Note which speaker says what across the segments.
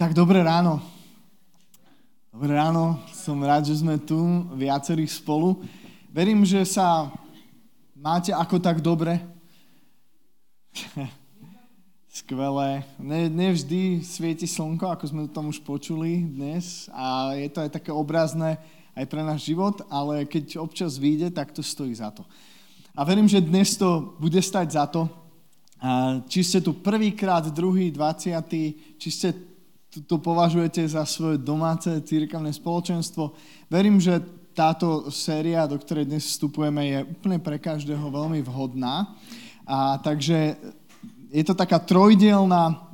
Speaker 1: Tak dobré ráno. Dobré ráno, som rád, že sme tu, viacerí spolu. Verím, že sa máte ako tak dobre. Skvelé. Ne, nevždy svieti slnko, ako sme to tam už počuli dnes a je to aj také obrazné aj pre náš život, ale keď občas vyjde, tak to stojí za to. A verím, že dnes to bude stať za to. A či ste tu prvýkrát, druhý, dvaciatý, či ste to považujete za svoje domáce církevné spoločenstvo. Verím, že táto séria, do ktorej dnes vstupujeme, je úplne pre každého veľmi vhodná. A takže je to taká trojdielná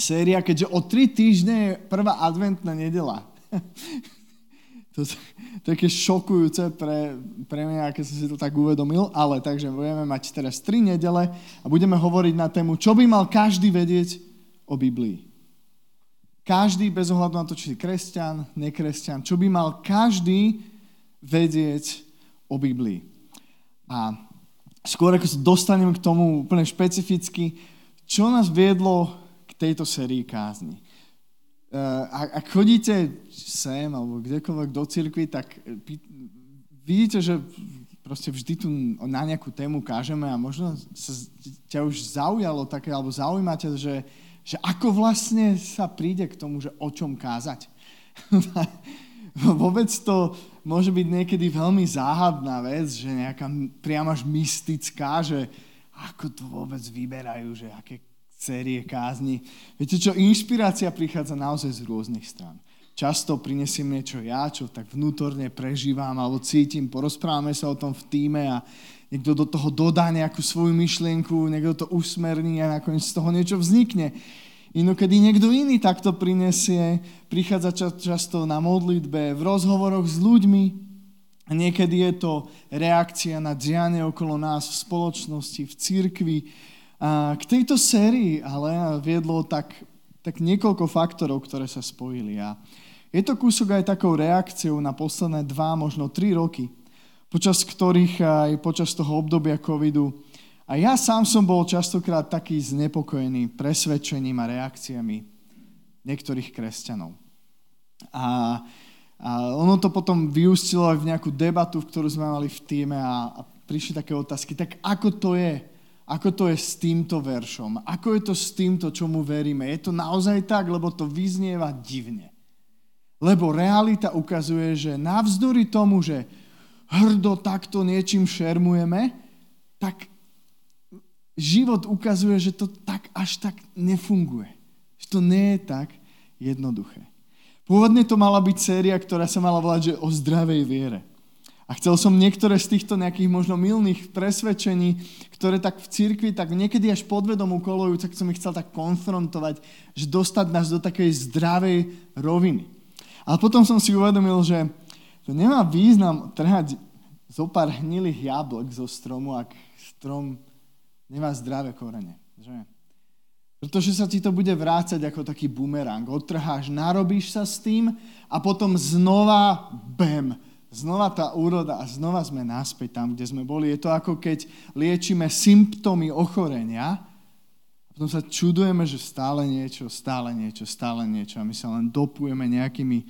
Speaker 1: séria, keďže o tri týždne je prvá adventná nedela. to, je také šokujúce pre, pre mňa, keď som si to tak uvedomil, ale takže budeme mať teraz tri nedele a budeme hovoriť na tému, čo by mal každý vedieť o Biblii. Každý, bez ohľadu na to, či si kresťan, nekresťan, čo by mal každý vedieť o Biblii. A skôr ako sa dostaneme k tomu úplne špecificky, čo nás viedlo k tejto sérii kázni. Eh, ak chodíte sem alebo kdekoľvek do cirkvi, tak vidíte, že proste vždy tu na nejakú tému kážeme a možno sa ťa už zaujalo také, alebo zaujímate, že že ako vlastne sa príde k tomu, že o čom kázať. Vôbec to môže byť niekedy veľmi záhadná vec, že nejaká priam až mystická, že ako to vôbec vyberajú, že aké série kázni. Viete čo, inšpirácia prichádza naozaj z rôznych stran. Často prinesiem niečo ja, čo tak vnútorne prežívam alebo cítim, porozprávame sa o tom v týme a niekto do toho dodá nejakú svoju myšlienku, niekto to usmerní a nakoniec z toho niečo vznikne. Inokedy niekto iný takto prinesie, prichádza často na modlitbe, v rozhovoroch s ľuďmi. A niekedy je to reakcia na dianie okolo nás v spoločnosti, v cirkvi. K tejto sérii ale viedlo tak, tak niekoľko faktorov, ktoré sa spojili. A je to kúsok aj takou reakciou na posledné dva, možno tri roky, počas ktorých aj počas toho obdobia covidu a ja sám som bol častokrát taký znepokojený presvedčením a reakciami niektorých kresťanov. A, a ono to potom vyústilo aj v nejakú debatu, v ktorú sme mali v týme a, a prišli také otázky, tak ako to je? Ako to je s týmto veršom? Ako je to s týmto, čomu veríme? Je to naozaj tak, lebo to vyznieva divne. Lebo realita ukazuje, že navzdory tomu, že hrdo takto niečím šermujeme, tak život ukazuje, že to tak až tak nefunguje. Že to nie je tak jednoduché. Pôvodne to mala byť séria, ktorá sa mala volať, že o zdravej viere. A chcel som niektoré z týchto nejakých možno milných presvedčení, ktoré tak v cirkvi, tak niekedy až podvedomú kolujú, tak som ich chcel tak konfrontovať, že dostať nás do takej zdravej roviny. Ale potom som si uvedomil, že to nemá význam trhať zo pár hnilých jablok zo stromu, ak strom nemá zdravé korene. Že? Pretože sa ti to bude vrácať ako taký bumerang. Odtrháš, narobíš sa s tým a potom znova, bem, znova tá úroda a znova sme naspäť tam, kde sme boli. Je to ako keď liečíme symptómy ochorenia a potom sa čudujeme, že stále niečo, stále niečo, stále niečo a my sa len dopujeme nejakými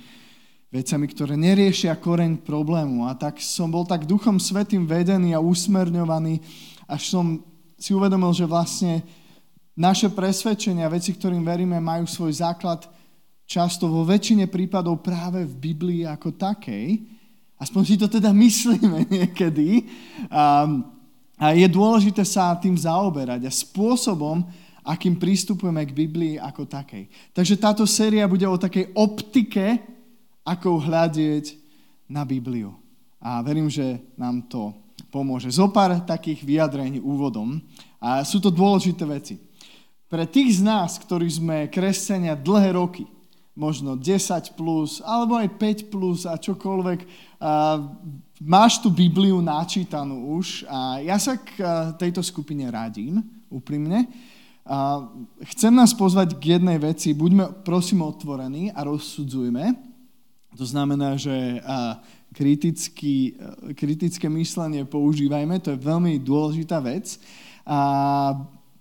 Speaker 1: vecami, ktoré neriešia koreň problému. A tak som bol tak duchom svetým vedený a usmerňovaný, až som si uvedomil, že vlastne naše presvedčenia, veci, ktorým veríme, majú svoj základ často vo väčšine prípadov práve v Biblii ako takej. Aspoň si to teda myslíme niekedy. A, a je dôležité sa tým zaoberať a spôsobom, akým prístupujeme k Biblii ako takej. Takže táto séria bude o takej optike ako hľadieť na Bibliu. A verím, že nám to pomôže. Zopár takých vyjadrení úvodom. A sú to dôležité veci. Pre tých z nás, ktorí sme kresťania dlhé roky, možno 10 plus, alebo aj 5 plus a čokoľvek, a máš tú Bibliu načítanú už a ja sa k tejto skupine radím, úprimne. A chcem nás pozvať k jednej veci, buďme prosím otvorení a rozsudzujme, to znamená, že kritický, kritické myslenie používajme, to je veľmi dôležitá vec, a,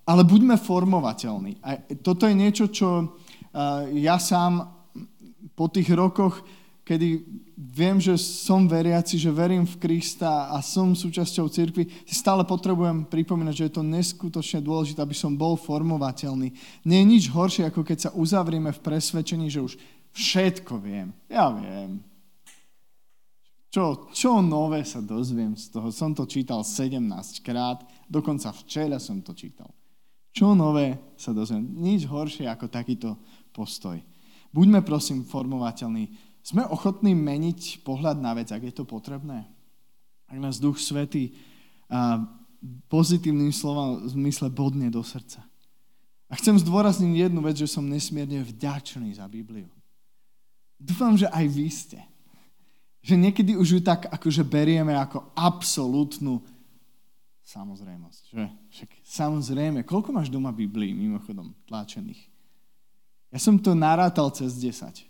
Speaker 1: ale buďme formovateľní. A toto je niečo, čo ja sám po tých rokoch, kedy viem, že som veriaci, že verím v Krista a som súčasťou cirkvi, si stále potrebujem pripomínať, že je to neskutočne dôležité, aby som bol formovateľný. Nie je nič horšie, ako keď sa uzavrieme v presvedčení, že už všetko viem. Ja viem. Čo, čo nové sa dozviem z toho? Som to čítal 17 krát, dokonca včera som to čítal. Čo nové sa dozviem? Nič horšie ako takýto postoj. Buďme prosím formovateľní. Sme ochotní meniť pohľad na vec, ak je to potrebné? Ak nás Duch Svetý pozitívnym slovom v zmysle bodne do srdca. A chcem zdôrazniť jednu vec, že som nesmierne vďačný za Bibliu. Dúfam, že aj vy ste. Že niekedy už ju tak akože berieme ako absolútnu samozrejmosť. Že? Však samozrejme, koľko máš doma Biblii, mimochodom, tlačených? Ja som to narátal cez 10.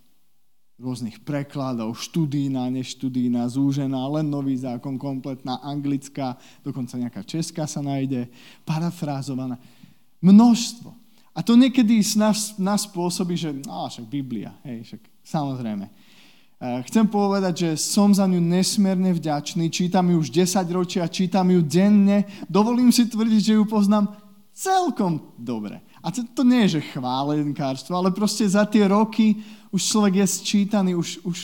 Speaker 1: Rôznych prekladov, študína, neštudína, zúžená, len nový zákon, kompletná anglická, dokonca nejaká česká sa nájde, parafrázovaná. Množstvo. A to niekedy nás, nás spôsobí, že á, však Biblia, hej, však samozrejme. Chcem povedať, že som za ňu nesmierne vďačný, čítam ju už 10 ročia, čítam ju denne, dovolím si tvrdiť, že ju poznám celkom dobre. A to, to nie je, že chválenkárstvo, ale proste za tie roky už človek je sčítaný, už, už,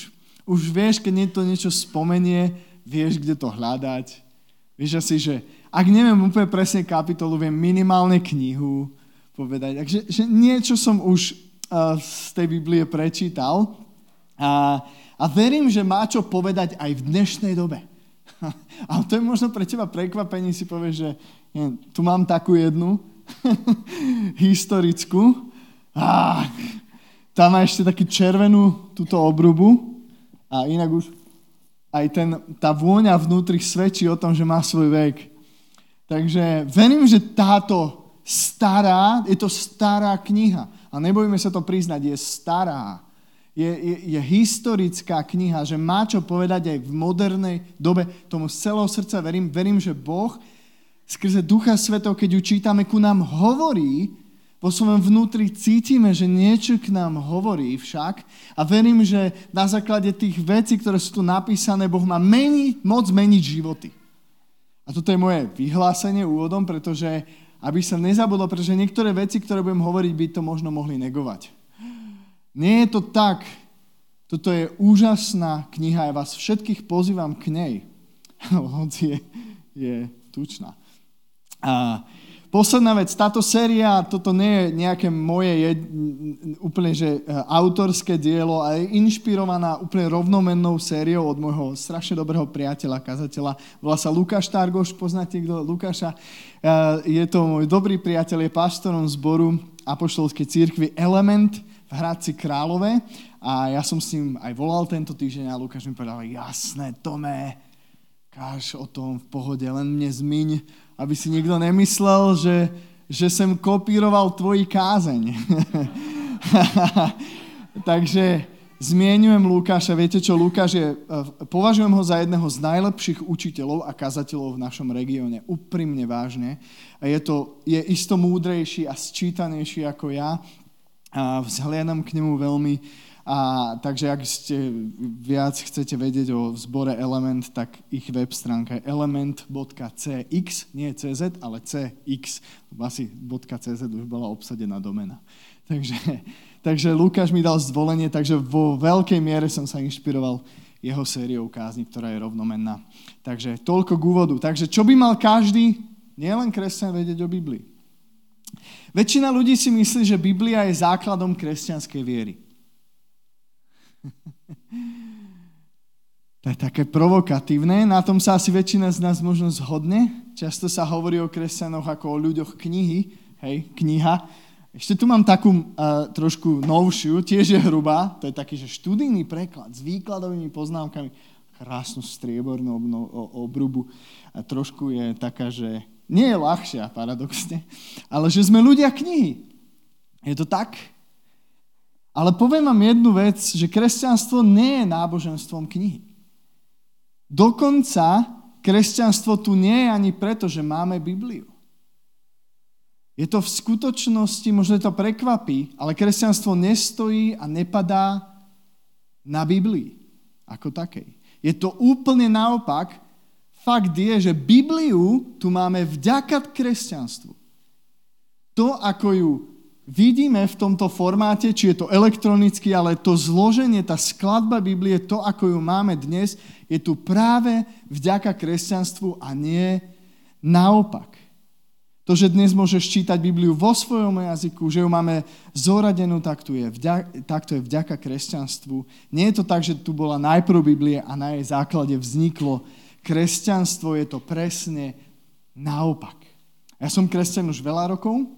Speaker 1: už vieš, keď niekto niečo spomenie, vieš, kde to hľadať. Vieš asi, že ak neviem úplne presne kapitolu, viem minimálne knihu povedať. Takže že niečo som už uh, z tej Biblie prečítal a, a verím, že má čo povedať aj v dnešnej dobe. A to je možno pre teba prekvapenie, si povieš, že neviem, tu mám takú jednu, historickú. A tam má ešte takú červenú túto obrubu a inak už aj ten, tá vôňa vnútri svedčí o tom, že má svoj vek. Takže verím, že táto stará, je to stará kniha. A nebojme sa to priznať, je stará. Je, je, je historická kniha, že má čo povedať aj v modernej dobe. Tomu z celého srdca verím. Verím, že Boh skrze Ducha Svetov, keď ju čítame, ku nám hovorí, vo svojom vnútri cítime, že niečo k nám hovorí však a verím, že na základe tých vecí, ktoré sú tu napísané, Boh má meni, moc meniť životy. A toto je moje vyhlásenie úvodom, pretože aby sa nezabudlo, pretože niektoré veci, ktoré budem hovoriť, by to možno mohli negovať. Nie je to tak. Toto je úžasná kniha, ja vás všetkých pozývam k nej. Hoci je, je tučná. A posledná vec, táto séria, toto nie je nejaké moje jed, úplne že e, autorské dielo, ale je inšpirovaná úplne rovnomennou sériou od môjho strašne dobrého priateľa, kazateľa. Volá sa Lukáš Targoš, poznáte kto Lukáša? E, je to môj dobrý priateľ, je pastorom zboru Apoštolskej církvy Element v Hradci Králové a ja som s ním aj volal tento týždeň a Lukáš mi povedal, jasné, Tome, káž o tom v pohode, len mne zmiň aby si nikto nemyslel, že, že som kopíroval tvoji kázeň. Takže zmienujem Lukáša. Viete čo, Lukáš je, považujem ho za jedného z najlepších učiteľov a kazateľov v našom regióne. Úprimne vážne. Je, to, je isto múdrejší a sčítanejší ako ja. A vzhliadam k nemu veľmi a takže ak ste viac chcete vedieť o zbore Element, tak ich web stránka je element.cx, nie CZ, ale CX. Asi .cz už bola obsadená domena. Takže, takže Lukáš mi dal zvolenie, takže vo veľkej miere som sa inšpiroval jeho sériou kázni, ktorá je rovnomenná. Takže toľko k úvodu. Takže čo by mal každý, nielen kresťan, vedieť o Biblii? Väčšina ľudí si myslí, že Biblia je základom kresťanskej viery. To je také provokatívne, na tom sa asi väčšina z nás možno zhodne. Často sa hovorí o kresťanoch ako o ľuďoch knihy, hej, kniha. Ešte tu mám takú uh, trošku novšiu, tiež je hrubá, to je taký, že študijný preklad s výkladovými poznámkami, krásnu striebornú obrubu a trošku je taká, že nie je ľahšia, paradoxne, ale že sme ľudia knihy. Je to tak? Ale poviem vám jednu vec, že kresťanstvo nie je náboženstvom knihy. Dokonca kresťanstvo tu nie je ani preto, že máme Bibliu. Je to v skutočnosti, možno to prekvapí, ale kresťanstvo nestojí a nepadá na Biblii ako takej. Je to úplne naopak. Fakt je, že Bibliu tu máme vďaka kresťanstvu. To, ako ju vidíme v tomto formáte, či je to elektronicky, ale to zloženie, tá skladba Biblie, to, ako ju máme dnes, je tu práve vďaka kresťanstvu a nie naopak. To, že dnes môžeš čítať Bibliu vo svojom jazyku, že ju máme zoradenú, tak, tu je vďaka, tak to je vďaka kresťanstvu. Nie je to tak, že tu bola najprv Biblie a na jej základe vzniklo kresťanstvo. Je to presne naopak. Ja som kresťan už veľa rokov.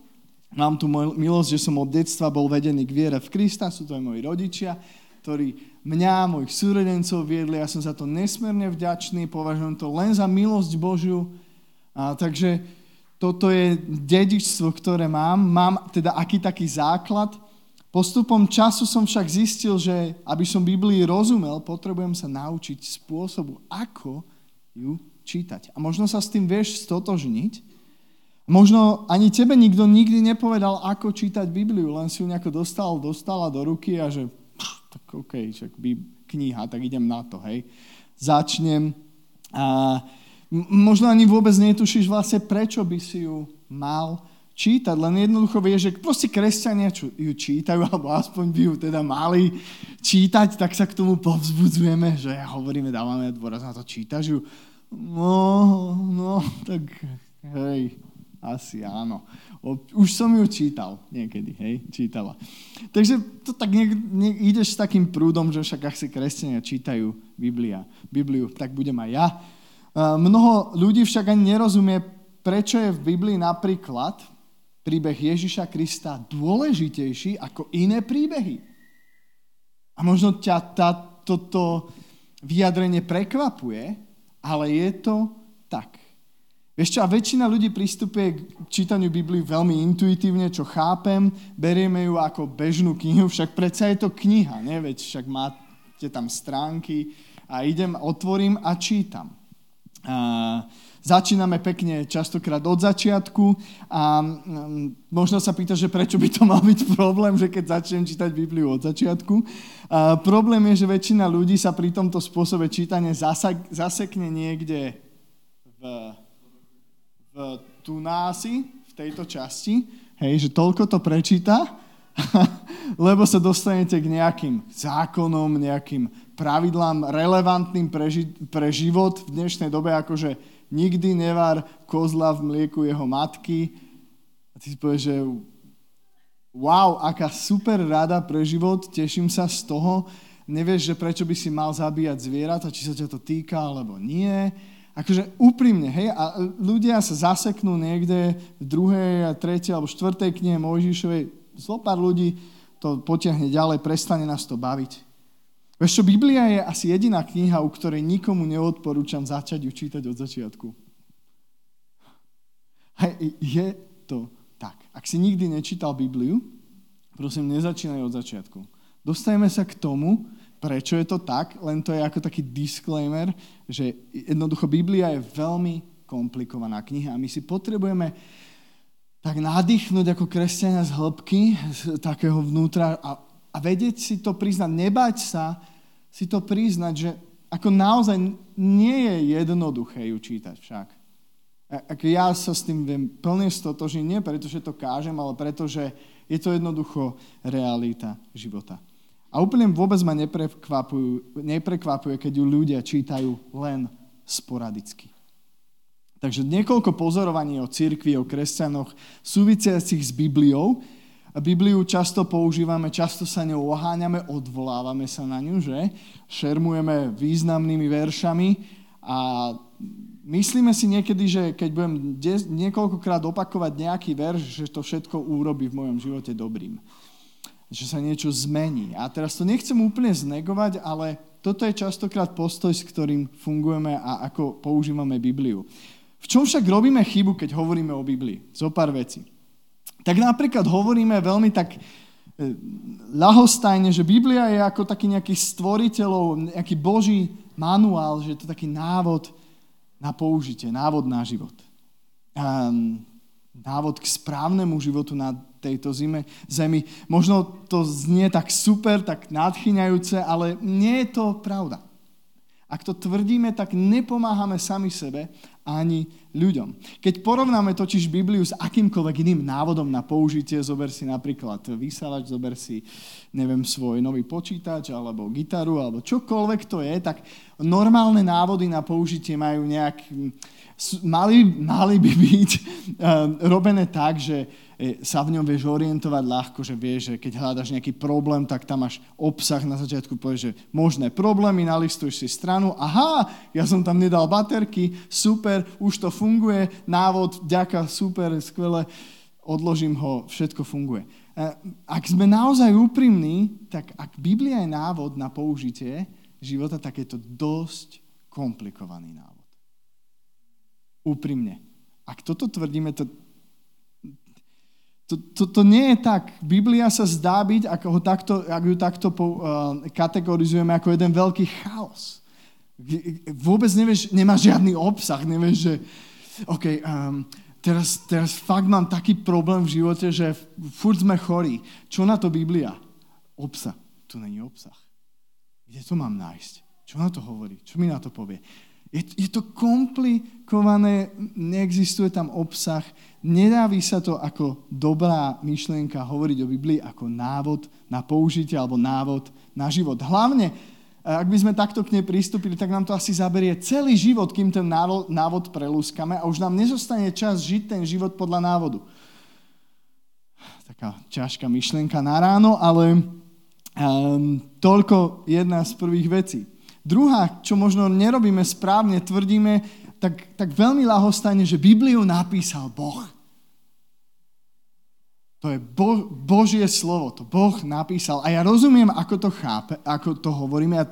Speaker 1: Mám tu milosť, že som od detstva bol vedený k viere v Krista. Sú to aj moji rodičia, ktorí mňa, mojich súrodencov viedli. Ja som za to nesmierne vďačný. Považujem to len za milosť Božiu. A, takže toto je dedičstvo, ktoré mám. Mám teda aký taký základ. Postupom času som však zistil, že aby som Biblii rozumel, potrebujem sa naučiť spôsobu, ako ju čítať. A možno sa s tým vieš stotožniť. Možno ani tebe nikto nikdy nepovedal, ako čítať Bibliu, len si ju nejako dostal, dostala do ruky a že tak OK, čak by kniha, tak idem na to, hej. Začnem a možno ani vôbec netušíš vlastne, prečo by si ju mal čítať, len jednoducho vie, že proste kresťania ju čítajú, alebo aspoň by ju teda mali čítať, tak sa k tomu povzbudzujeme, že hovoríme, dávame dôraz na to, čítaš ju? No, no, tak hej, asi áno. Už som ju čítal niekedy, hej, čítala. Takže to tak nie, nie, ideš s takým prúdom, že však ak si kresťania čítajú Biblia, Bibliu, tak budem aj ja Mnoho ľudí však ani nerozumie, prečo je v Biblii napríklad príbeh Ježiša Krista dôležitejší ako iné príbehy. A možno ťa tá, toto vyjadrenie prekvapuje, ale je to tak. Vieš čo, a väčšina ľudí pristupuje k čítaniu Biblii veľmi intuitívne, čo chápem, berieme ju ako bežnú knihu, však predsa je to kniha, ne? Veď však máte tam stránky a idem, otvorím a čítam. A začíname pekne častokrát od začiatku a mm, možno sa pýta, že prečo by to mal byť problém, že keď začnem čítať Bibliu od začiatku. A problém je, že väčšina ľudí sa pri tomto spôsobe čítania zasekne niekde v, v tunási, v tejto časti, hej, že toľko to prečíta, lebo sa dostanete k nejakým zákonom, nejakým pravidlám relevantným pre, ži- pre život v dnešnej dobe, akože nikdy nevar kozla v mlieku jeho matky. A ty si povieš, že wow, aká super rada pre život, teším sa z toho. Nevieš, že prečo by si mal zabíjať zvieratá, či sa ťa to týka, alebo nie. Akože úprimne, hej, a ľudia sa zaseknú niekde v druhej, a tretej alebo štvrtej knihe Mojžišovej. Zlopár ľudí to potiahne ďalej, prestane nás to baviť. Vieš čo, Biblia je asi jediná kniha, u ktorej nikomu neodporúčam začať ju čítať od začiatku. Hej, je to tak. Ak si nikdy nečítal Bibliu, prosím, nezačínaj od začiatku. Dostajeme sa k tomu, prečo je to tak, len to je ako taký disclaimer, že jednoducho Biblia je veľmi komplikovaná kniha a my si potrebujeme tak nadýchnuť ako kresťania z hĺbky, z takého vnútra a a vedieť si to priznať, nebať sa si to priznať, že ako naozaj nie je jednoduché ju čítať však. Ako ja sa s tým viem plne stotožiť, nie preto, že to kážem, ale preto, že je to jednoducho realita života. A úplne vôbec ma neprekvapuje, keď ju ľudia čítajú len sporadicky. Takže niekoľko pozorovaní o cirkvi, o kresťanoch súvisiacich s Bibliou, Bibliu často používame, často sa ňou oháňame, odvolávame sa na ňu, že? Šermujeme významnými veršami a myslíme si niekedy, že keď budem niekoľkokrát opakovať nejaký verš, že to všetko urobí v mojom živote dobrým. Že sa niečo zmení. A teraz to nechcem úplne znegovať, ale toto je častokrát postoj, s ktorým fungujeme a ako používame Bibliu. V čom však robíme chybu, keď hovoríme o Biblii? Zo pár vecí tak napríklad hovoríme veľmi tak e, ľahostajne, že Biblia je ako taký nejaký stvoriteľov, nejaký boží manuál, že je to taký návod na použitie, návod na život. Um, návod k správnemu životu na tejto zime, zemi. Možno to znie tak super, tak nadchýňajúce, ale nie je to pravda. Ak to tvrdíme, tak nepomáhame sami sebe ani ľuďom. Keď porovnáme totiž Bibliu s akýmkoľvek iným návodom na použitie, zober si napríklad vysávač, zober si, neviem, svoj nový počítač, alebo gitaru, alebo čokoľvek to je, tak normálne návody na použitie majú nejak, mali, mali by byť uh, robené tak, že E, sa v ňom vieš orientovať ľahko, že vieš, že keď hľadaš nejaký problém, tak tam máš obsah na začiatku, povieš, že možné problémy, nalistuješ si stranu, aha, ja som tam nedal baterky, super, už to funguje, návod, ďaká, super, skvelé, odložím ho, všetko funguje. E, ak sme naozaj úprimní, tak ak Biblia je návod na použitie života, tak je to dosť komplikovaný návod. Úprimne. Ak toto tvrdíme, to, to, to, to nie je tak. Biblia sa zdá byť, ako, ho takto, ako ju takto po, uh, kategorizujeme, ako jeden veľký chaos. Vôbec nevieš, nemá žiadny obsah, nevieš, že OK, um, teraz, teraz fakt mám taký problém v živote, že furt sme chorí. Čo na to Biblia? Obsah. Tu není obsah. Kde to mám nájsť? Čo na to hovorí? Čo mi na to povie? Je, je to komplikované, neexistuje tam obsah, nedáví sa to ako dobrá myšlienka hovoriť o Biblii ako návod na použitie alebo návod na život. Hlavne, ak by sme takto k nej pristúpili, tak nám to asi zaberie celý život, kým ten návod, návod prelúskame a už nám nezostane čas žiť ten život podľa návodu. Taká ťažká myšlienka na ráno, ale um, toľko jedna z prvých vecí. Druhá, čo možno nerobíme správne, tvrdíme tak, tak veľmi lahostane, že Bibliu napísal Boh. To je Bo, Božie slovo, to Boh napísal. A ja rozumiem, ako to chápe, ako to hovoríme. Ja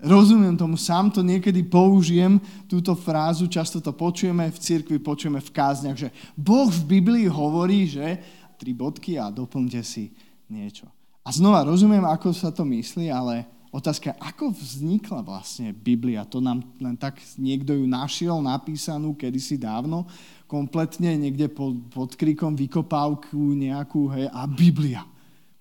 Speaker 1: rozumiem tomu, sám to niekedy použijem, túto frázu, často to počujeme v cirkvi, počujeme v kázniach, že Boh v Biblii hovorí, že tri bodky a doplňte si niečo. A znova rozumiem, ako sa to myslí, ale Otázka, ako vznikla vlastne Biblia? To nám len tak niekto ju našiel napísanú kedysi dávno, kompletne niekde pod, pod krikom vykopávku nejakú, hej, a Biblia.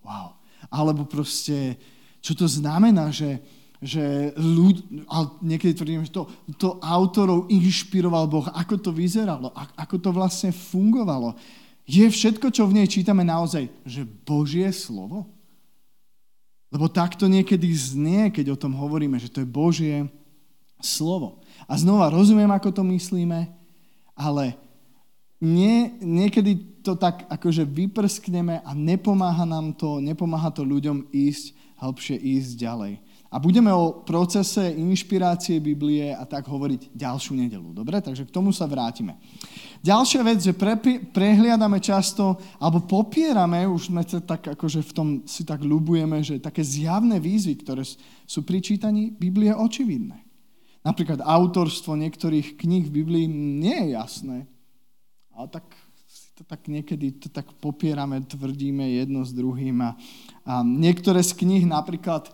Speaker 1: Wow. Alebo proste, čo to znamená, že, že ľud, ale niekedy tvrdím, že to, to autorov inšpiroval Boh, ako to vyzeralo, ako to vlastne fungovalo. Je všetko, čo v nej čítame naozaj, že Božie slovo? Lebo takto niekedy znie, keď o tom hovoríme, že to je Božie slovo. A znova rozumiem, ako to myslíme, ale nie, niekedy to tak akože vyprskneme a nepomáha nám to, nepomáha to ľuďom ísť hĺbšie, ísť ďalej. A budeme o procese inšpirácie Biblie a tak hovoriť ďalšiu nedelu. Dobre? Takže k tomu sa vrátime. Ďalšia vec, že pre, prehliadame často, alebo popierame, už sme sa tak akože v tom si tak ľubujeme, že také zjavné výzvy, ktoré sú pri čítaní Biblie očividné. Napríklad autorstvo niektorých kníh v Biblii nie je jasné, ale tak to tak niekedy to tak popierame, tvrdíme jedno s druhým a, a niektoré z kníh napríklad,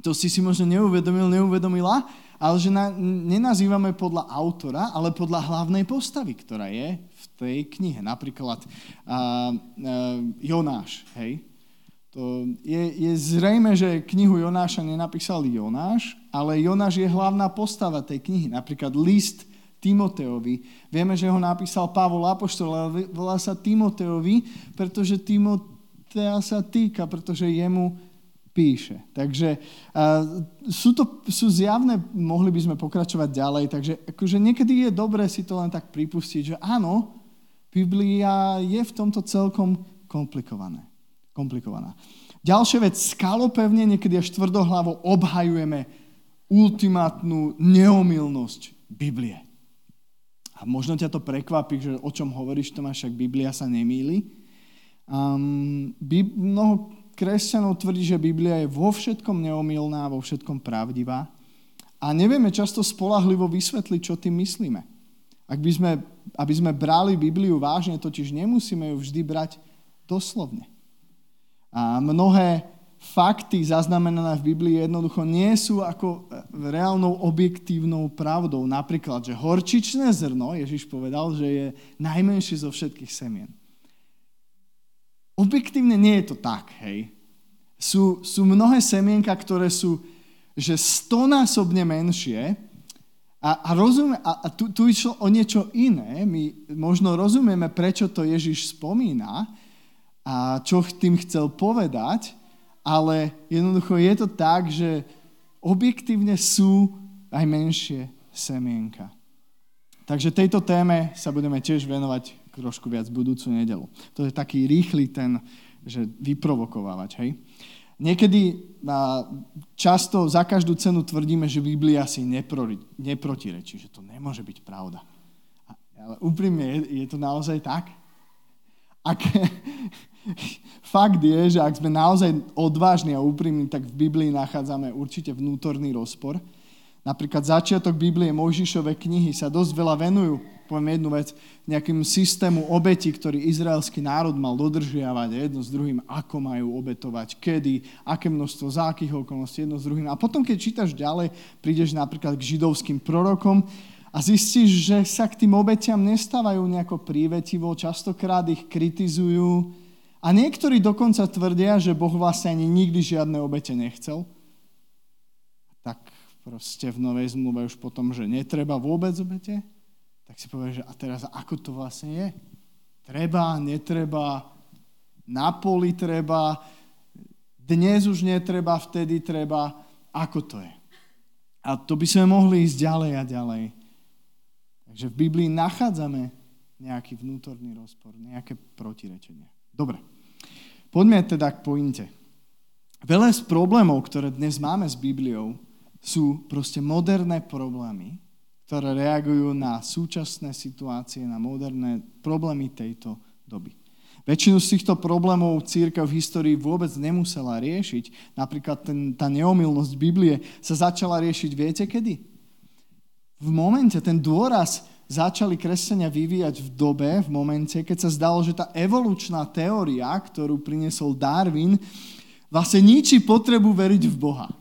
Speaker 1: to si si možno neuvedomil, neuvedomila, ale že na, nenazývame podľa autora, ale podľa hlavnej postavy, ktorá je v tej knihe. Napríklad uh, uh, Jonáš, hej? To je, je zrejme, že knihu Jonáša nenapísal Jonáš, ale Jonáš je hlavná postava tej knihy. Napríklad list Timoteovi. Vieme, že ho napísal Pavol Apoštol, ale volá sa Timoteovi, pretože Timotea sa týka, pretože jemu píše. Takže uh, sú to sú zjavné, mohli by sme pokračovať ďalej, takže akože niekedy je dobré si to len tak pripustiť, že áno, Biblia je v tomto celkom komplikované. komplikovaná. Ďalšia vec, skalopevne, niekedy až tvrdohlavo obhajujeme ultimátnu neomilnosť Biblie. A možno ťa to prekvapí, že o čom hovoríš, Tomáš, však Biblia sa nemýli. Um, Bib- mnoho kresťanov tvrdí, že Biblia je vo všetkom neomilná, vo všetkom pravdivá a nevieme často spolahlivo vysvetliť, čo tým myslíme. Ak by sme, aby sme brali Bibliu vážne, totiž nemusíme ju vždy brať doslovne. A mnohé fakty zaznamenané v Biblii jednoducho nie sú ako reálnou objektívnou pravdou. Napríklad, že horčičné zrno, Ježiš povedal, že je najmenšie zo všetkých semien. Objektívne nie je to tak, hej. Sú, sú mnohé semienka, ktoré sú že stonásobne menšie a, a, rozumie, a, a tu, tu išlo o niečo iné. My možno rozumieme, prečo to Ježiš spomína a čo tým chcel povedať, ale jednoducho je to tak, že objektívne sú aj menšie semienka. Takže tejto téme sa budeme tiež venovať trošku viac budúcu nedelu. To je taký rýchly ten, že vyprovokovávať, hej. Niekedy často za každú cenu tvrdíme, že Biblia si nepro, neprotirečí, že to nemôže byť pravda. Ale úprimne, je, je to naozaj tak? Ak, fakt je, že ak sme naozaj odvážni a úprimní, tak v Biblii nachádzame určite vnútorný rozpor. Napríklad začiatok Biblie, Mojžišove knihy sa dosť veľa venujú, poviem jednu vec, nejakým systému obeti, ktorý izraelský národ mal dodržiavať jedno s druhým, ako majú obetovať, kedy, aké množstvo, za akých okolností, jedno s druhým. A potom, keď čítaš ďalej, prídeš napríklad k židovským prorokom a zistíš, že sa k tým obetiam nestávajú nejako prívetivo, častokrát ich kritizujú a niektorí dokonca tvrdia, že Boh vlastne ani nikdy žiadne obete nechcel. Tak proste v Novej zmluve už potom, že netreba vôbec obete, tak si povieš, že a teraz ako to vlastne je? Treba, netreba, na poli treba, dnes už netreba, vtedy treba, ako to je? A to by sme mohli ísť ďalej a ďalej. Takže v Biblii nachádzame nejaký vnútorný rozpor, nejaké protirečenie. Dobre, poďme teda k pointe. Veľa z problémov, ktoré dnes máme s Bibliou, sú proste moderné problémy, ktoré reagujú na súčasné situácie, na moderné problémy tejto doby. Väčšinu z týchto problémov církev v histórii vôbec nemusela riešiť. Napríklad ten, tá neomilnosť Biblie sa začala riešiť, viete kedy? V momente, ten dôraz začali kresťania vyvíjať v dobe, v momente, keď sa zdalo, že tá evolučná teória, ktorú priniesol Darwin, vlastne ničí potrebu veriť v Boha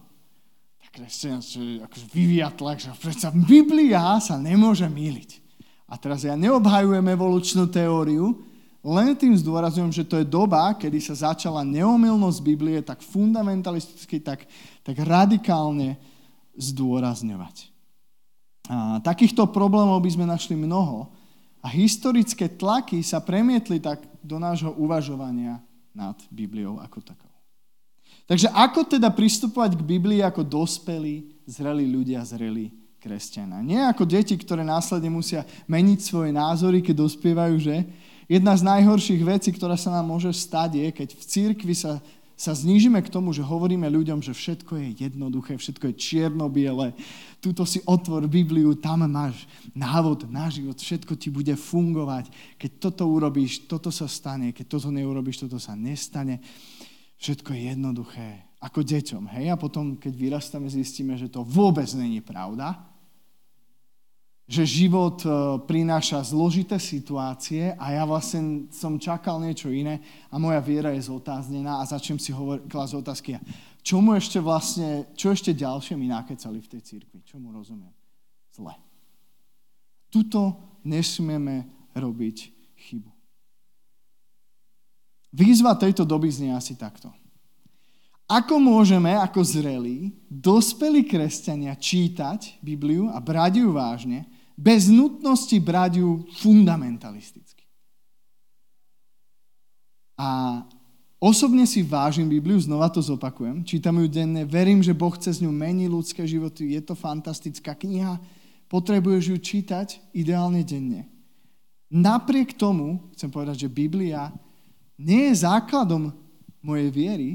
Speaker 1: kresťanstvo akože vyvíja tlak, že predsa Biblia sa nemôže míliť. A teraz ja neobhajujem evolučnú teóriu, len tým zdôrazujem, že to je doba, kedy sa začala neomilnosť Biblie tak fundamentalisticky, tak, tak radikálne zdôrazňovať. A takýchto problémov by sme našli mnoho a historické tlaky sa premietli tak do nášho uvažovania nad Bibliou ako takou. Takže ako teda pristupovať k Biblii ako dospelí, zrelí ľudia, zrelí kresťania. Nie ako deti, ktoré následne musia meniť svoje názory, keď dospievajú, že? Jedna z najhorších vecí, ktorá sa nám môže stať, je, keď v církvi sa, sa znížime k tomu, že hovoríme ľuďom, že všetko je jednoduché, všetko je čierno-biele. Tuto si otvor Bibliu, tam máš návod na život, všetko ti bude fungovať. Keď toto urobíš, toto sa stane, keď toto neurobiš, toto sa nestane. Všetko je jednoduché, ako deťom. Hej? A potom, keď vyrastáme, zistíme, že to vôbec není pravda. Že život e, prináša zložité situácie a ja vlastne som čakal niečo iné a moja viera je zotáznená a začnem si hovor- klásť otázky. Čomu ešte vlastne, čo ešte ďalšie mi nakecali v tej církvi? Čomu rozumiem? Zle. Tuto nesmieme robiť chybu. Výzva tejto doby znie asi takto. Ako môžeme ako zrelí, dospelí kresťania čítať Bibliu a brať ju vážne, bez nutnosti brať ju fundamentalisticky? A osobne si vážim Bibliu, znova to zopakujem, čítam ju denne, verím, že Boh chce z ňu meniť ľudské životy, je to fantastická kniha, potrebuješ ju čítať ideálne denne. Napriek tomu chcem povedať, že Biblia nie je základom mojej viery,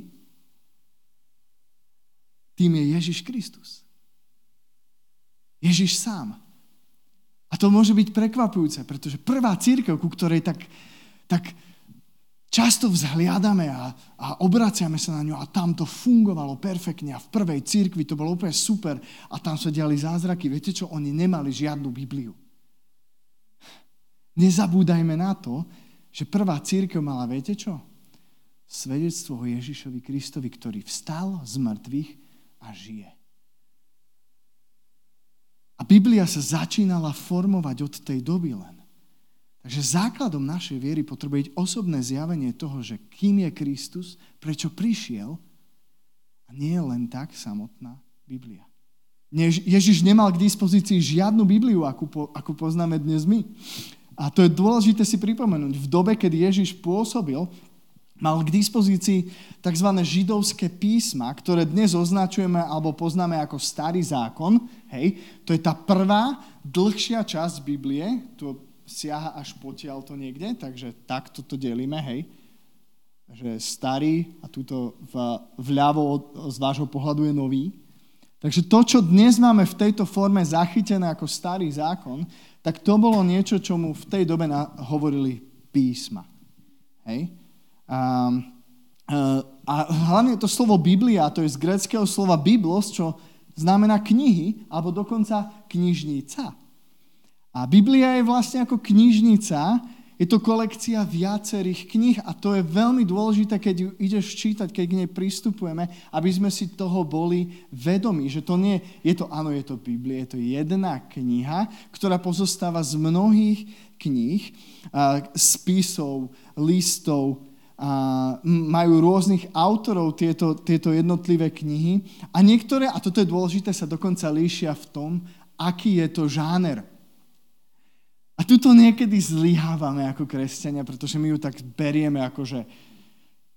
Speaker 1: tým je Ježiš Kristus. Ježiš sám. A to môže byť prekvapujúce, pretože prvá církev, ku ktorej tak, tak často vzhliadame a, a obraciame sa na ňu a tam to fungovalo perfektne a v prvej církvi to bolo úplne super a tam sa diali zázraky. Viete čo? Oni nemali žiadnu Bibliu. Nezabúdajme na to, že prvá církev mala, viete čo? Svedectvo o Ježišovi Kristovi, ktorý vstal z mŕtvych a žije. Biblia sa začínala formovať od tej doby len. Takže základom našej viery potrebuje byť osobné zjavenie toho, že kým je Kristus, prečo prišiel a nie je len tak samotná Biblia. Ježiš nemal k dispozícii žiadnu Bibliu, akú, po, poznáme dnes my. A to je dôležité si pripomenúť. V dobe, keď Ježiš pôsobil, mal k dispozícii tzv. židovské písma, ktoré dnes označujeme alebo poznáme ako starý zákon. Hej, to je tá prvá dlhšia časť Biblie, to siaha až potiaľ to niekde, takže takto to delíme, hej. Že starý a túto v, vľavo z vášho pohľadu je nový. Takže to, čo dnes máme v tejto forme zachytené ako starý zákon, tak to bolo niečo, čo mu v tej dobe hovorili písma. Hej? A, a, a hlavne to slovo Biblia, to je z greckého slova biblos, čo znamená knihy, alebo dokonca knižnica. A Biblia je vlastne ako knižnica, je to kolekcia viacerých kníh a to je veľmi dôležité, keď ju ideš čítať, keď k nej pristupujeme, aby sme si toho boli vedomí, že to nie je to, áno, je to Biblia, je to jedna kniha, ktorá pozostáva z mnohých kníh, spisov, listov, a majú rôznych autorov tieto, tieto jednotlivé knihy a niektoré, a toto je dôležité, sa dokonca líšia v tom, aký je to žáner. A tuto niekedy zlyhávame ako kresťania, pretože my ju tak berieme ako, že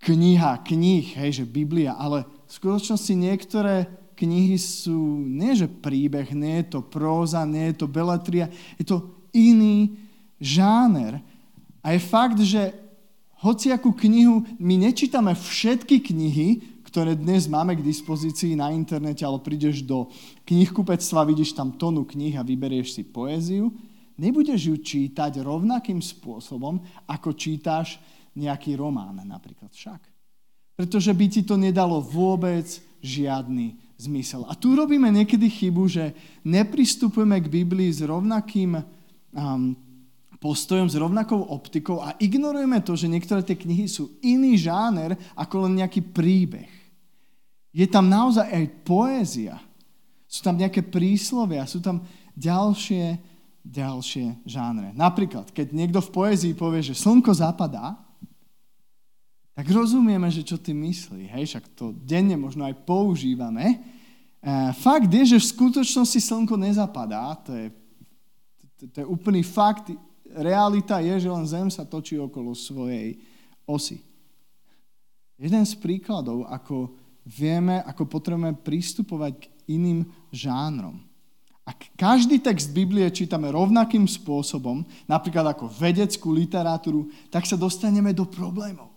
Speaker 1: kniha, knih, hej, že Biblia, ale v skutočnosti niektoré knihy sú, nie že príbeh, nie je to próza, nie je to beletria, je to iný žáner. A je fakt, že hociakú knihu, my nečítame všetky knihy, ktoré dnes máme k dispozícii na internete, ale prídeš do knihkupectva, vidíš tam tonu knih a vyberieš si poéziu, nebudeš ju čítať rovnakým spôsobom, ako čítáš nejaký román napríklad však. Pretože by ti to nedalo vôbec žiadny zmysel. A tu robíme niekedy chybu, že nepristupujeme k Biblii s rovnakým um, postojom, s rovnakou optikou a ignorujeme to, že niektoré tie knihy sú iný žáner ako len nejaký príbeh. Je tam naozaj aj poézia. Sú tam nejaké príslovia, sú tam ďalšie ďalšie žánre. Napríklad, keď niekto v poézii povie, že slnko zapadá, tak rozumieme, že čo ty myslí. Hej, však to denne možno aj používame. E, fakt je, že v skutočnosti slnko nezapadá. To je, to, to je úplný fakt. Realita je, že len Zem sa točí okolo svojej osy. Jeden z príkladov, ako vieme, ako potrebujeme pristupovať k iným žánrom. Ak každý text Biblie čítame rovnakým spôsobom, napríklad ako vedeckú literatúru, tak sa dostaneme do problémov.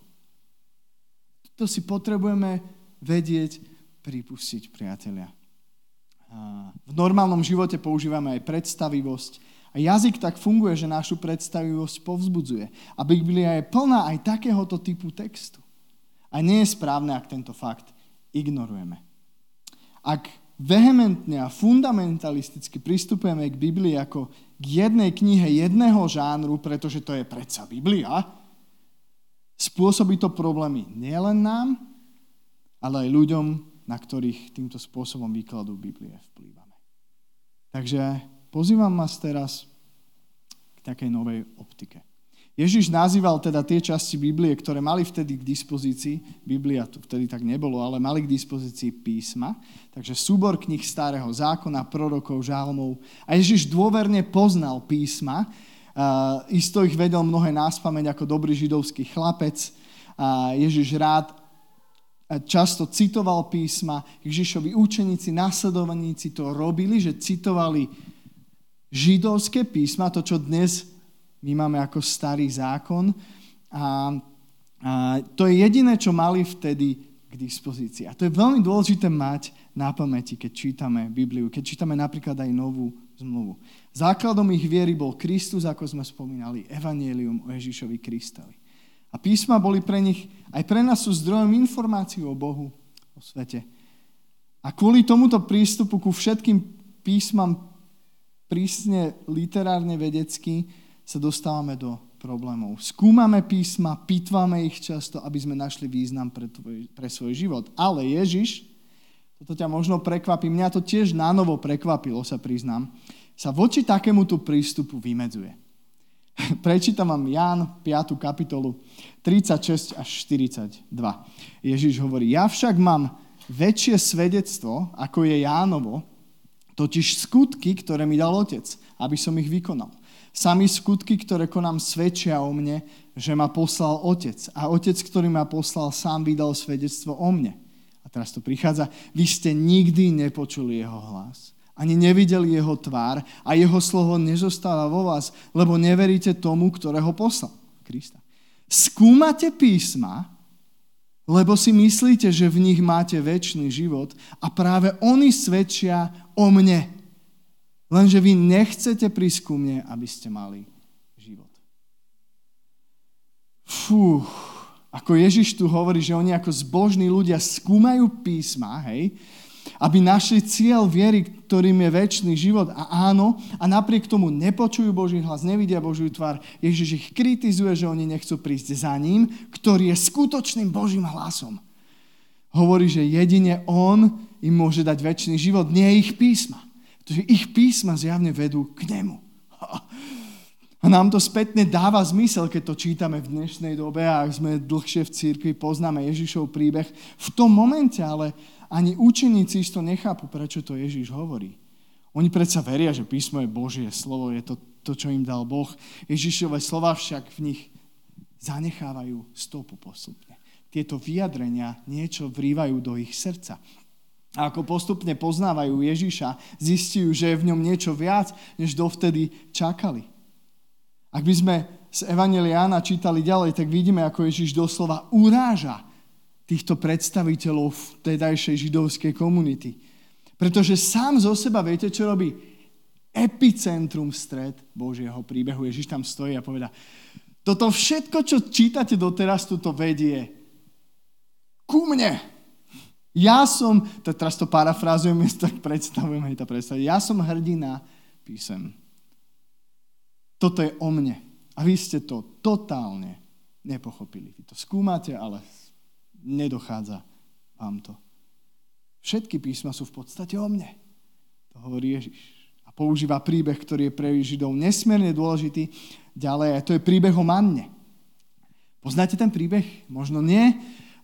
Speaker 1: To si potrebujeme vedieť, pripustiť, priatelia. V normálnom živote používame aj predstavivosť. A jazyk tak funguje, že našu predstavivosť povzbudzuje. A Biblia je plná aj takéhoto typu textu. A nie je správne, ak tento fakt ignorujeme. Ak vehementne a fundamentalisticky pristupujeme k Biblii ako k jednej knihe jedného žánru, pretože to je predsa Biblia, spôsobí to problémy nielen nám, ale aj ľuďom, na ktorých týmto spôsobom výkladu Biblie vplývame. Takže pozývam vás teraz k takej novej optike. Ježiš nazýval teda tie časti Biblie, ktoré mali vtedy k dispozícii, Biblia tu vtedy tak nebolo, ale mali k dispozícii písma, takže súbor knih starého zákona, prorokov, žalmov. A Ježiš dôverne poznal písma, uh, isto ich vedel mnohé náspameť ako dobrý židovský chlapec. A Ježiš rád často citoval písma, Ježišovi učeníci, nasledovaníci to robili, že citovali židovské písma, to, čo dnes my máme ako starý zákon a, a to je jediné, čo mali vtedy k dispozícii. A to je veľmi dôležité mať na pamäti, keď čítame Bibliu, keď čítame napríklad aj novú zmluvu. Základom ich viery bol Kristus, ako sme spomínali, Evangelium o Ježišovi Kristovi. A písma boli pre nich, aj pre nás sú zdrojom informácií o Bohu, o svete. A kvôli tomuto prístupu ku všetkým písmam prísne literárne vedecky sa dostávame do problémov. Skúmame písma, pitváme ich často, aby sme našli význam pre, tvoj, pre svoj život. Ale Ježiš, toto ťa možno prekvapí, mňa to tiež nánovo prekvapilo, sa priznám, sa voči takémuto prístupu vymedzuje. Prečítam vám Ján 5. kapitolu 36 až 42. Ježiš hovorí, ja však mám väčšie svedectvo, ako je Jánovo, totiž skutky, ktoré mi dal Otec, aby som ich vykonal. Sami skutky, ktoré konám, svedčia o mne, že ma poslal Otec. A Otec, ktorý ma poslal, sám vydal svedectvo o mne. A teraz to prichádza. Vy ste nikdy nepočuli jeho hlas ani nevideli jeho tvár a jeho slovo nezostáva vo vás, lebo neveríte tomu, ktorého poslal. Krista. Skúmate písma, lebo si myslíte, že v nich máte väčší život a práve oni svedčia o mne. Lenže vy nechcete prísť ku mne, aby ste mali život. Fú, ako Ježiš tu hovorí, že oni ako zbožní ľudia skúmajú písma, hej, aby našli cieľ viery, ktorým je väčší život. A áno, a napriek tomu nepočujú Boží hlas, nevidia Božiu tvár. Ježiš ich kritizuje, že oni nechcú prísť za ním, ktorý je skutočným Božím hlasom. Hovorí, že jedine On im môže dať väčší život, nie ich písma. Pretože ich písma zjavne vedú k nemu. A nám to spätne dáva zmysel, keď to čítame v dnešnej dobe a ak sme dlhšie v církvi, poznáme Ježišov príbeh. V tom momente ale, ani učeníci isto nechápu, prečo to Ježiš hovorí. Oni predsa veria, že písmo je Božie slovo, je to to, čo im dal Boh. Ježišové slova však v nich zanechávajú stopu postupne. Tieto vyjadrenia niečo vrývajú do ich srdca. A ako postupne poznávajú Ježiša, zistujú, že je v ňom niečo viac, než dovtedy čakali. Ak by sme z Evangeliána čítali ďalej, tak vidíme, ako Ježiš doslova uráža týchto predstaviteľov v tedajšej židovskej komunity. Pretože sám zo seba, viete, čo robí? Epicentrum stred Božieho príbehu. Ježiš tam stojí a poveda, toto všetko, čo čítate doteraz, tuto vedie ku mne. Ja som, teraz to parafrázujem, tak predstavujem, hej, tá predstav, ja som hrdina písem. Toto je o mne. A vy ste to totálne nepochopili. Vy to skúmate, ale nedochádza vám to. Všetky písma sú v podstate o mne. To hovorí Ježiš. A používa príbeh, ktorý je pre Židov nesmierne dôležitý. Ďalej, to je príbeh o manne. Poznáte ten príbeh? Možno nie.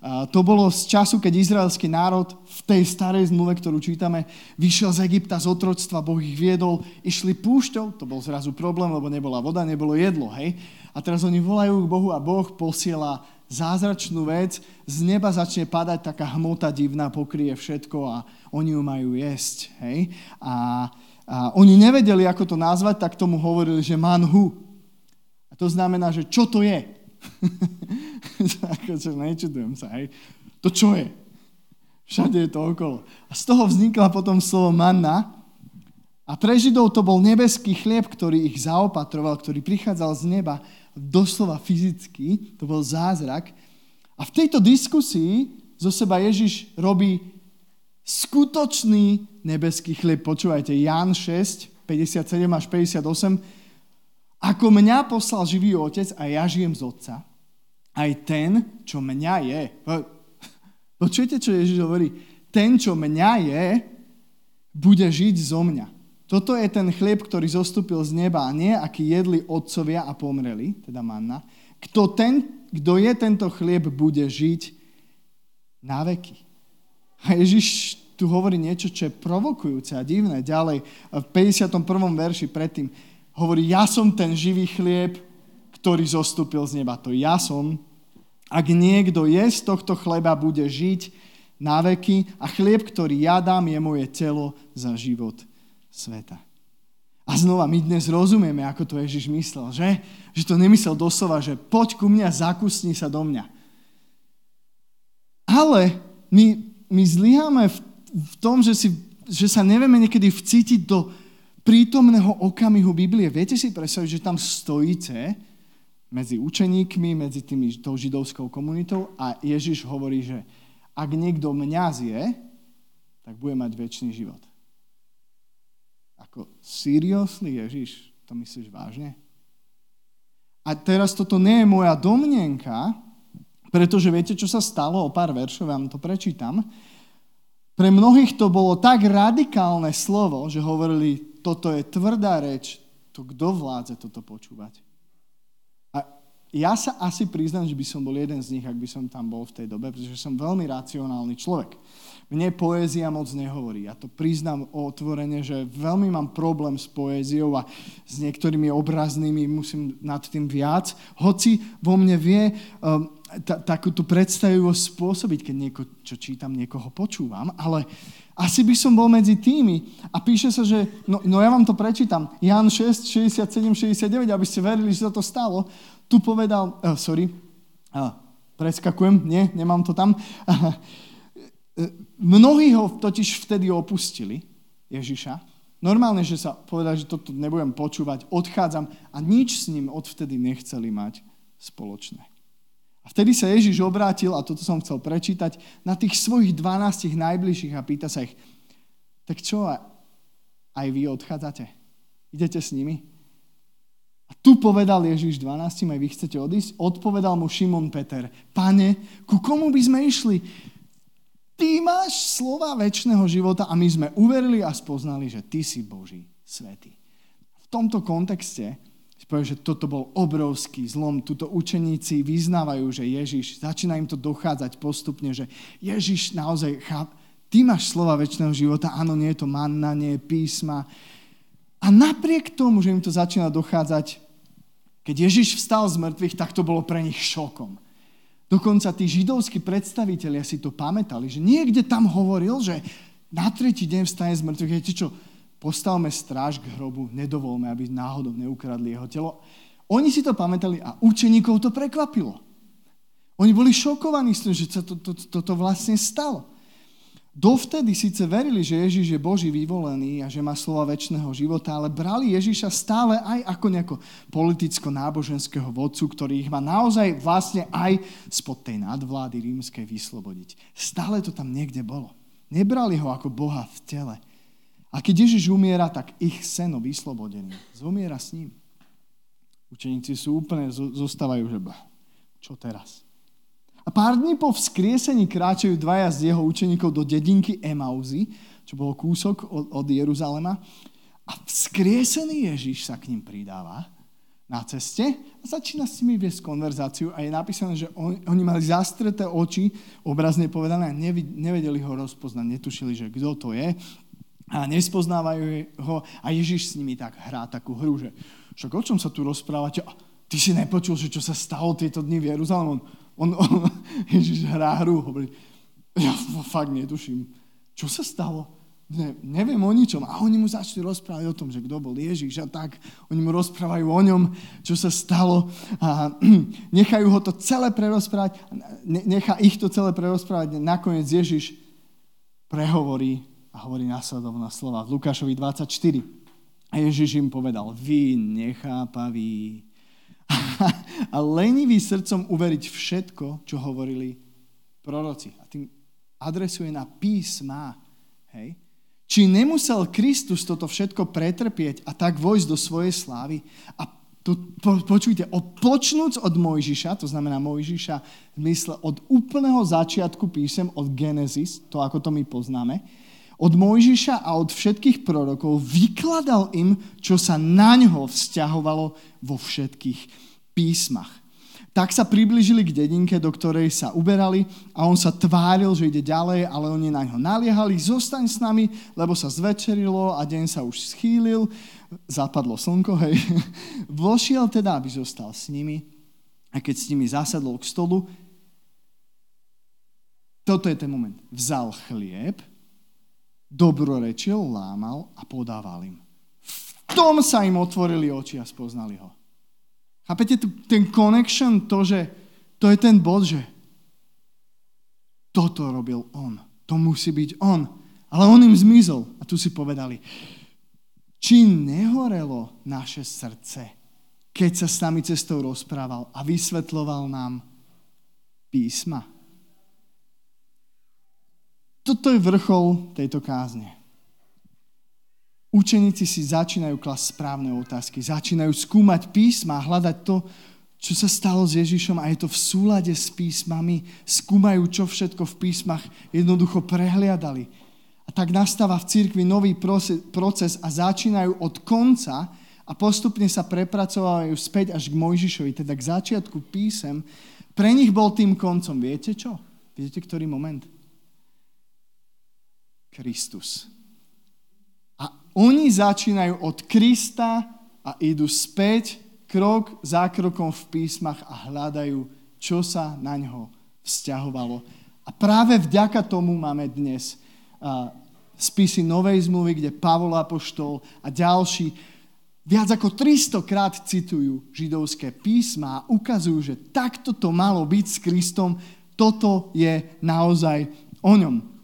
Speaker 1: To bolo z času, keď izraelský národ v tej starej zmluve, ktorú čítame, vyšiel z Egypta z otroctva, Boh ich viedol, išli púšťou, to bol zrazu problém, lebo nebola voda, nebolo jedlo, hej. A teraz oni volajú k Bohu a Boh posiela zázračnú vec, z neba začne padať taká hmota divná, pokrie všetko a oni ju majú jesť. Hej? A, a oni nevedeli, ako to nazvať, tak tomu hovorili, že manhu. A to znamená, že čo to je? akože nečudujem sa, hej. To čo je? Všade je to okolo. A z toho vznikla potom slovo manna. A pre Židov to bol nebeský chlieb, ktorý ich zaopatroval, ktorý prichádzal z neba doslova fyzicky, to bol zázrak. A v tejto diskusii zo seba Ježiš robí skutočný nebeský chlieb. Počúvajte, Ján 6, 57 až 58. Ako mňa poslal živý otec a ja žijem z otca, aj ten, čo mňa je. Počujete, čo Ježiš hovorí? Ten, čo mňa je, bude žiť zo mňa. Toto je ten chlieb, ktorý zostúpil z neba a nie, aký jedli otcovia a pomreli, teda manna. Kto, ten, kto je tento chlieb, bude žiť na veky. A Ježiš tu hovorí niečo, čo je provokujúce a divné. Ďalej, v 51. verši predtým hovorí, ja som ten živý chlieb, ktorý zostúpil z neba. To ja som. Ak niekto je z tohto chleba, bude žiť na veky a chlieb, ktorý ja dám, je moje telo za život sveta. A znova my dnes rozumieme, ako to Ježiš myslel, že? Že to nemyslel doslova, že poď ku mňa, zakusni sa do mňa. Ale my, my zlyháme v, v tom, že, si, že sa nevieme niekedy vcítiť do prítomného okamihu Biblie. Viete si predstaviť, že tam stojíte medzi učeníkmi, medzi tými, tou židovskou komunitou a Ježiš hovorí, že ak niekto mňa zje, tak bude mať väčší život. Ako, seriously, Ježiš, to myslíš vážne? A teraz toto nie je moja domnenka, pretože viete, čo sa stalo? O pár veršov vám to prečítam. Pre mnohých to bolo tak radikálne slovo, že hovorili, toto je tvrdá reč, to kto vládze toto počúvať? A ja sa asi priznám, že by som bol jeden z nich, ak by som tam bol v tej dobe, pretože som veľmi racionálny človek. Mne poézia moc nehovorí. Ja to priznám otvorene, že veľmi mám problém s poéziou a s niektorými obraznými musím nad tým viac. Hoci vo mne vie um, takúto predstavivosť spôsobiť, keď nieko, čo čítam, niekoho počúvam, ale asi by som bol medzi tými. A píše sa, že, no, no ja vám to prečítam, Jan 6, 67, 69, aby ste verili, že sa to stalo. Tu povedal, uh, sorry, uh, preskakujem, nie, nemám to tam. Mnohí ho totiž vtedy opustili, Ježiša. Normálne, že sa povedali, že toto nebudem počúvať, odchádzam a nič s ním odvtedy nechceli mať spoločné. A vtedy sa Ježiš obrátil, a toto som chcel prečítať, na tých svojich 12 najbližších a pýta sa ich, tak čo, aj vy odchádzate? Idete s nimi? A tu povedal Ježiš 12, aj vy chcete odísť? Odpovedal mu Šimon Peter, pane, ku komu by sme išli? Ty máš slova väčšného života a my sme uverili a spoznali, že ty si Boží svetý. V tomto kontexte povie, že toto bol obrovský zlom. Tuto učeníci vyznávajú, že Ježiš, začína im to dochádzať postupne, že Ježiš naozaj cháp, ty máš slova väčšného života, áno, nie je to manna, nie je písma. A napriek tomu, že im to začína dochádzať, keď Ježiš vstal z mŕtvych, tak to bolo pre nich šokom. Dokonca tí židovskí predstavitelia si to pamätali, že niekde tam hovoril, že na tretí deň vstane z mŕtvych. Viete čo, postavme stráž k hrobu, nedovolme, aby náhodou neukradli jeho telo. Oni si to pamätali a učeníkov to prekvapilo. Oni boli šokovaní s tým, že sa to, to, to, to vlastne stalo. Dovtedy síce verili, že Ježiš je Boží vyvolený a že má slova väčšného života, ale brali Ježiša stále aj ako nejako politicko-náboženského vodcu, ktorý ich má naozaj vlastne aj spod tej nadvlády rímskej vyslobodiť. Stále to tam niekde bolo. Nebrali ho ako Boha v tele. A keď Ježiš umiera, tak ich seno vyslobodený zomiera s ním. Učeníci sú úplne, zostávajú, že čo teraz? A pár dní po vzkriesení kráčajú dvaja z jeho učeníkov do dedinky Emauzy, čo bolo kúsok od, od Jeruzalema. A vzkriesený Ježiš sa k ním pridáva na ceste a začína s nimi viesť konverzáciu a je napísané, že on, oni mali zastreté oči, obrazne povedané, nevedeli ho rozpoznať, netušili, že kto to je a nespoznávajú ho a Ježiš s nimi tak hrá takú hru, že však o čom sa tu rozprávate? Ty si nepočul, že čo sa stalo tieto dny v Jeruzalemu? On, on Ježiš hrá hru, hovorí, ja fakt netuším, čo sa stalo? Ne, neviem o ničom. A oni mu začali rozprávať o tom, že kto bol Ježiš a tak. Oni mu rozprávajú o ňom, čo sa stalo a nechajú ho to celé prerozprávať, nechá ich to celé prerozprávať. Nakoniec Ježiš prehovorí a hovorí následovná slova v Lukášovi 24. A Ježiš im povedal, vy nechápaví, a lenivý srdcom uveriť všetko, čo hovorili proroci. A tým adresuje na písma. Hej? Či nemusel Kristus toto všetko pretrpieť a tak vojsť do svojej slávy a to, po, počujte, od, počnúc od Mojžiša, to znamená Mojžiša v mysle od úplného začiatku písem, od Genesis, to ako to my poznáme, od Mojžiša a od všetkých prorokov vykladal im, čo sa na ňo vzťahovalo vo všetkých písmach. Tak sa približili k dedinke, do ktorej sa uberali a on sa tváril, že ide ďalej, ale oni na ňo naliehali, zostaň s nami, lebo sa zvečerilo a deň sa už schýlil, zapadlo slnko, hej. Vošiel teda, aby zostal s nimi a keď s nimi zasadol k stolu, toto je ten moment. Vzal chlieb, dobrorečil, lámal a podával im. V tom sa im otvorili oči a spoznali ho. Chápete ten connection, to, že to je ten bod, že toto robil on. To musí byť on. Ale on im zmizol. A tu si povedali, či nehorelo naše srdce, keď sa s nami cestou rozprával a vysvetloval nám písma. Toto je vrchol tejto kázne. Učeníci si začínajú klasť správne otázky, začínajú skúmať písma, hľadať to, čo sa stalo s Ježišom a je to v súlade s písmami. Skúmajú, čo všetko v písmach jednoducho prehliadali. A tak nastáva v cirkvi nový proces a začínajú od konca a postupne sa prepracovajú späť až k Mojžišovi, teda k začiatku písem. Pre nich bol tým koncom. Viete čo? Viete, ktorý moment? Kristus. A oni začínajú od Krista a idú späť krok za krokom v písmach a hľadajú, čo sa na ňo vzťahovalo. A práve vďaka tomu máme dnes spisy Novej zmluvy, kde Pavol Apoštol a ďalší viac ako 300 krát citujú židovské písma a ukazujú, že takto to malo byť s Kristom, toto je naozaj o ňom.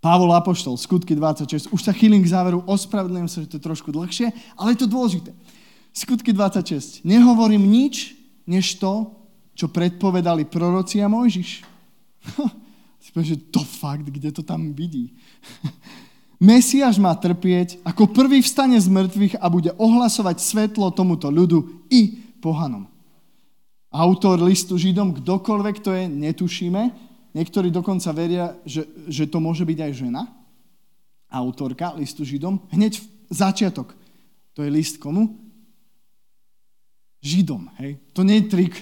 Speaker 1: Pavol Apoštol, skutky 26. Už sa chýlim k záveru, ospravedlňujem sa, že to je trošku dlhšie, ale je to dôležité. Skutky 26. Nehovorím nič, než to, čo predpovedali proroci a Mojžiš. si že to fakt, kde to tam vidí. Mesiáš má trpieť, ako prvý vstane z mŕtvych a bude ohlasovať svetlo tomuto ľudu i pohanom. Autor listu Židom, kdokoľvek to je, netušíme, Niektorí dokonca veria, že, že to môže byť aj žena, autorka listu Židom. Hneď v začiatok. To je list komu? Židom. Hej? To nie je trik.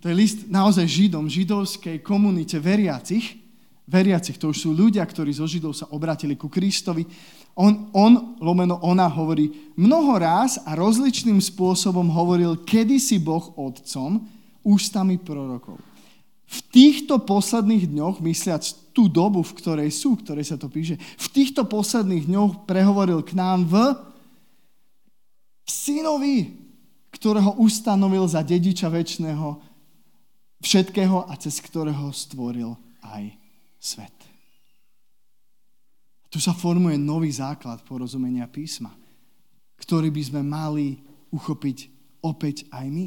Speaker 1: To je list naozaj Židom, židovskej komunite veriacich. Veriacich, to už sú ľudia, ktorí zo Židov sa obratili ku Kristovi. On, on, lomeno ona hovorí, mnoho ráz a rozličným spôsobom hovoril kedysi Boh otcom ústami prorokov v týchto posledných dňoch, mysliac tú dobu, v ktorej sú, v ktorej sa to píše, v týchto posledných dňoch prehovoril k nám v synovi, ktorého ustanovil za dediča väčšného všetkého a cez ktorého stvoril aj svet. Tu sa formuje nový základ porozumenia písma, ktorý by sme mali uchopiť opäť aj my.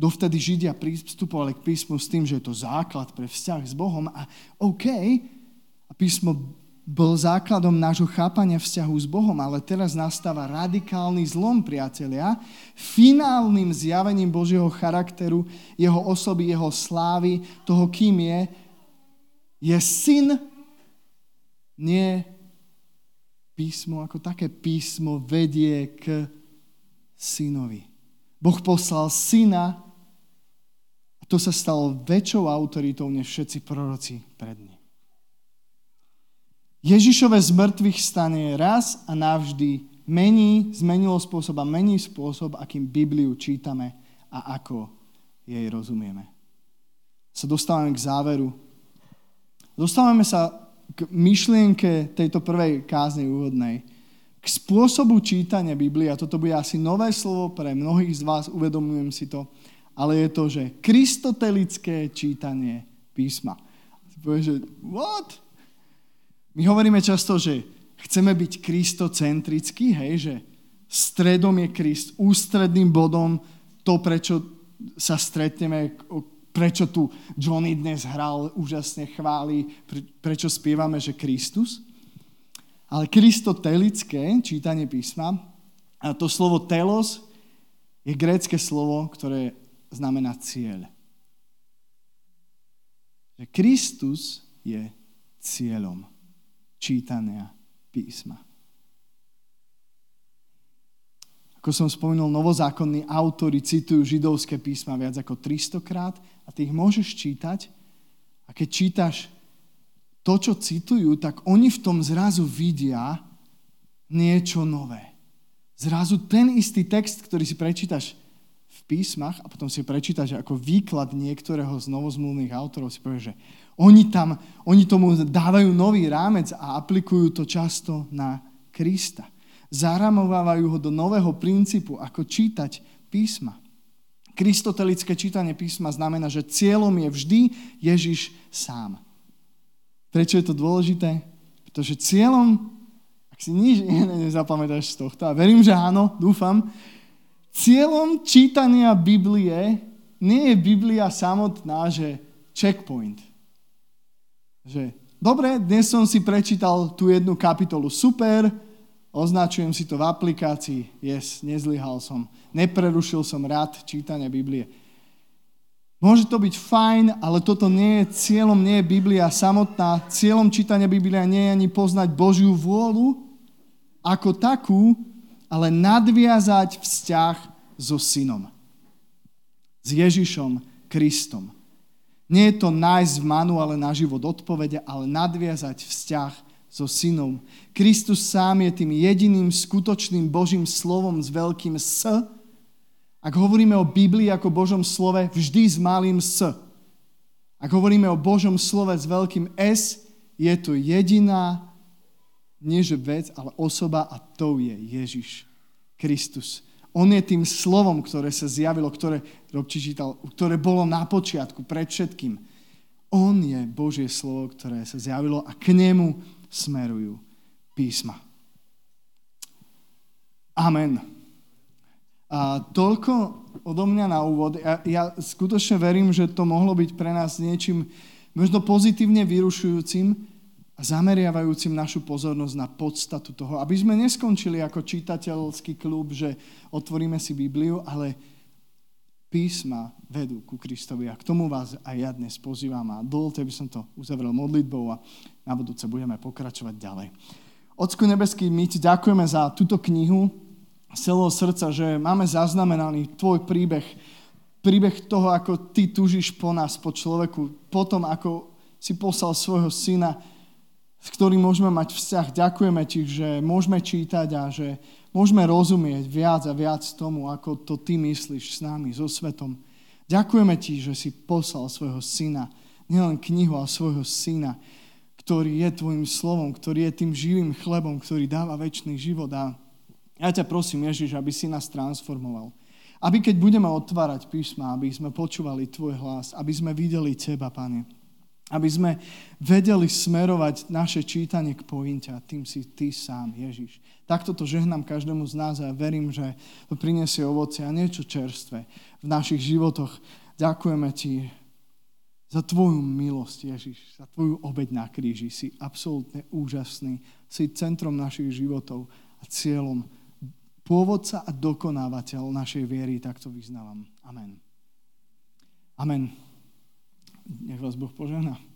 Speaker 1: Dovtedy Židia pristupovali k písmu s tým, že je to základ pre vzťah s Bohom a OK, a písmo bol základom nášho chápania vzťahu s Bohom, ale teraz nastáva radikálny zlom, priatelia, finálnym zjavením Božieho charakteru, jeho osoby, jeho slávy, toho, kým je, je syn, nie písmo ako také písmo vedie k synovi. Boh poslal syna to sa stalo väčšou autoritou než všetci proroci pred ním. Ježišové z mŕtvych stane raz a navždy mení, zmenilo spôsob a mení spôsob, akým Bibliu čítame a ako jej rozumieme. Sa dostávame k záveru. Dostávame sa k myšlienke tejto prvej káznej úvodnej. K spôsobu čítania Biblie, a toto bude asi nové slovo pre mnohých z vás, uvedomujem si to, ale je to, že kristotelické čítanie písma. Povie, že what? My hovoríme často, že chceme byť kristocentrickí, hej, že stredom je Krist, ústredným bodom to, prečo sa stretneme, prečo tu Johnny dnes hral, úžasne chváli, prečo spievame, že Kristus. Ale kristotelické čítanie písma, a to slovo telos je grécke slovo, ktoré znamená cieľ. Že Kristus je cieľom čítania písma. Ako som spomenul, novozákonní autory citujú židovské písma viac ako 300 krát a ty ich môžeš čítať a keď čítaš to, čo citujú, tak oni v tom zrazu vidia niečo nové. Zrazu ten istý text, ktorý si prečítaš písmach a potom si prečítaš ako výklad niektorého z novozmluvných autorov, si povieš, že oni, tam, oni tomu dávajú nový rámec a aplikujú to často na Krista. Zaramovávajú ho do nového princípu, ako čítať písma. Kristotelické čítanie písma znamená, že cieľom je vždy Ježiš sám. Prečo je to dôležité? Pretože cieľom, ak si nič iné nezapamätáš z tohto, a verím, že áno, dúfam, Cieľom čítania Biblie nie je Biblia samotná, že checkpoint. Že, dobre, dnes som si prečítal tú jednu kapitolu, super, označujem si to v aplikácii, yes, nezlyhal som, neprerušil som rád čítania Biblie. Môže to byť fajn, ale toto nie je cieľom, nie je Biblia samotná. Cieľom čítania Biblia nie je ani poznať Božiu vôľu ako takú, ale nadviazať vzťah so synom. S Ježišom Kristom. Nie je to nájsť v manuále na život odpovede, ale nadviazať vzťah so synom. Kristus sám je tým jediným skutočným Božím slovom s veľkým S, ak hovoríme o Biblii ako Božom slove, vždy s malým S. Ak hovoríme o Božom slove s veľkým S, je to jediná, nie že vec, ale osoba a to je Ježiš Kristus. On je tým slovom, ktoré sa zjavilo, ktoré, čítal, ktoré bolo na počiatku, pred všetkým. On je Božie slovo, ktoré sa zjavilo a k nemu smerujú písma. Amen. A toľko odo mňa na úvod. Ja, ja skutočne verím, že to mohlo byť pre nás niečím možno pozitívne vyrušujúcim a zameriavajúcim našu pozornosť na podstatu toho, aby sme neskončili ako čitateľský klub, že otvoríme si Bibliu, ale písma vedú ku Kristovi a k tomu vás aj ja dnes pozývam a dovolte, aby som to uzavrel modlitbou a na budúce budeme pokračovať ďalej. Ocku nebeský, my ti ďakujeme za túto knihu, z celého srdca, že máme zaznamenaný tvoj príbeh, príbeh toho, ako ty tužíš po nás, po človeku, po tom, ako si poslal svojho syna, s ktorým môžeme mať vzťah. Ďakujeme ti, že môžeme čítať a že môžeme rozumieť viac a viac tomu, ako to ty myslíš s nami, so svetom. Ďakujeme ti, že si poslal svojho syna, nielen knihu, ale svojho syna, ktorý je tvojim slovom, ktorý je tým živým chlebom, ktorý dáva väčší život. A ja ťa prosím, Ježiš, aby si nás transformoval. Aby keď budeme otvárať písma, aby sme počúvali Tvoj hlas, aby sme videli Teba, Pane. Aby sme vedeli smerovať naše čítanie k pointe a tým si Ty sám, Ježiš. Takto to žehnám každému z nás a verím, že to prinesie ovoce a niečo čerstvé v našich životoch. Ďakujeme Ti za Tvoju milosť, Ježiš, za Tvoju obeď na kríži. Si absolútne úžasný. Si centrom našich životov a cieľom pôvodca a dokonávateľ našej viery, tak to vyznávam. Amen. Amen. Nech vás Boh požehná.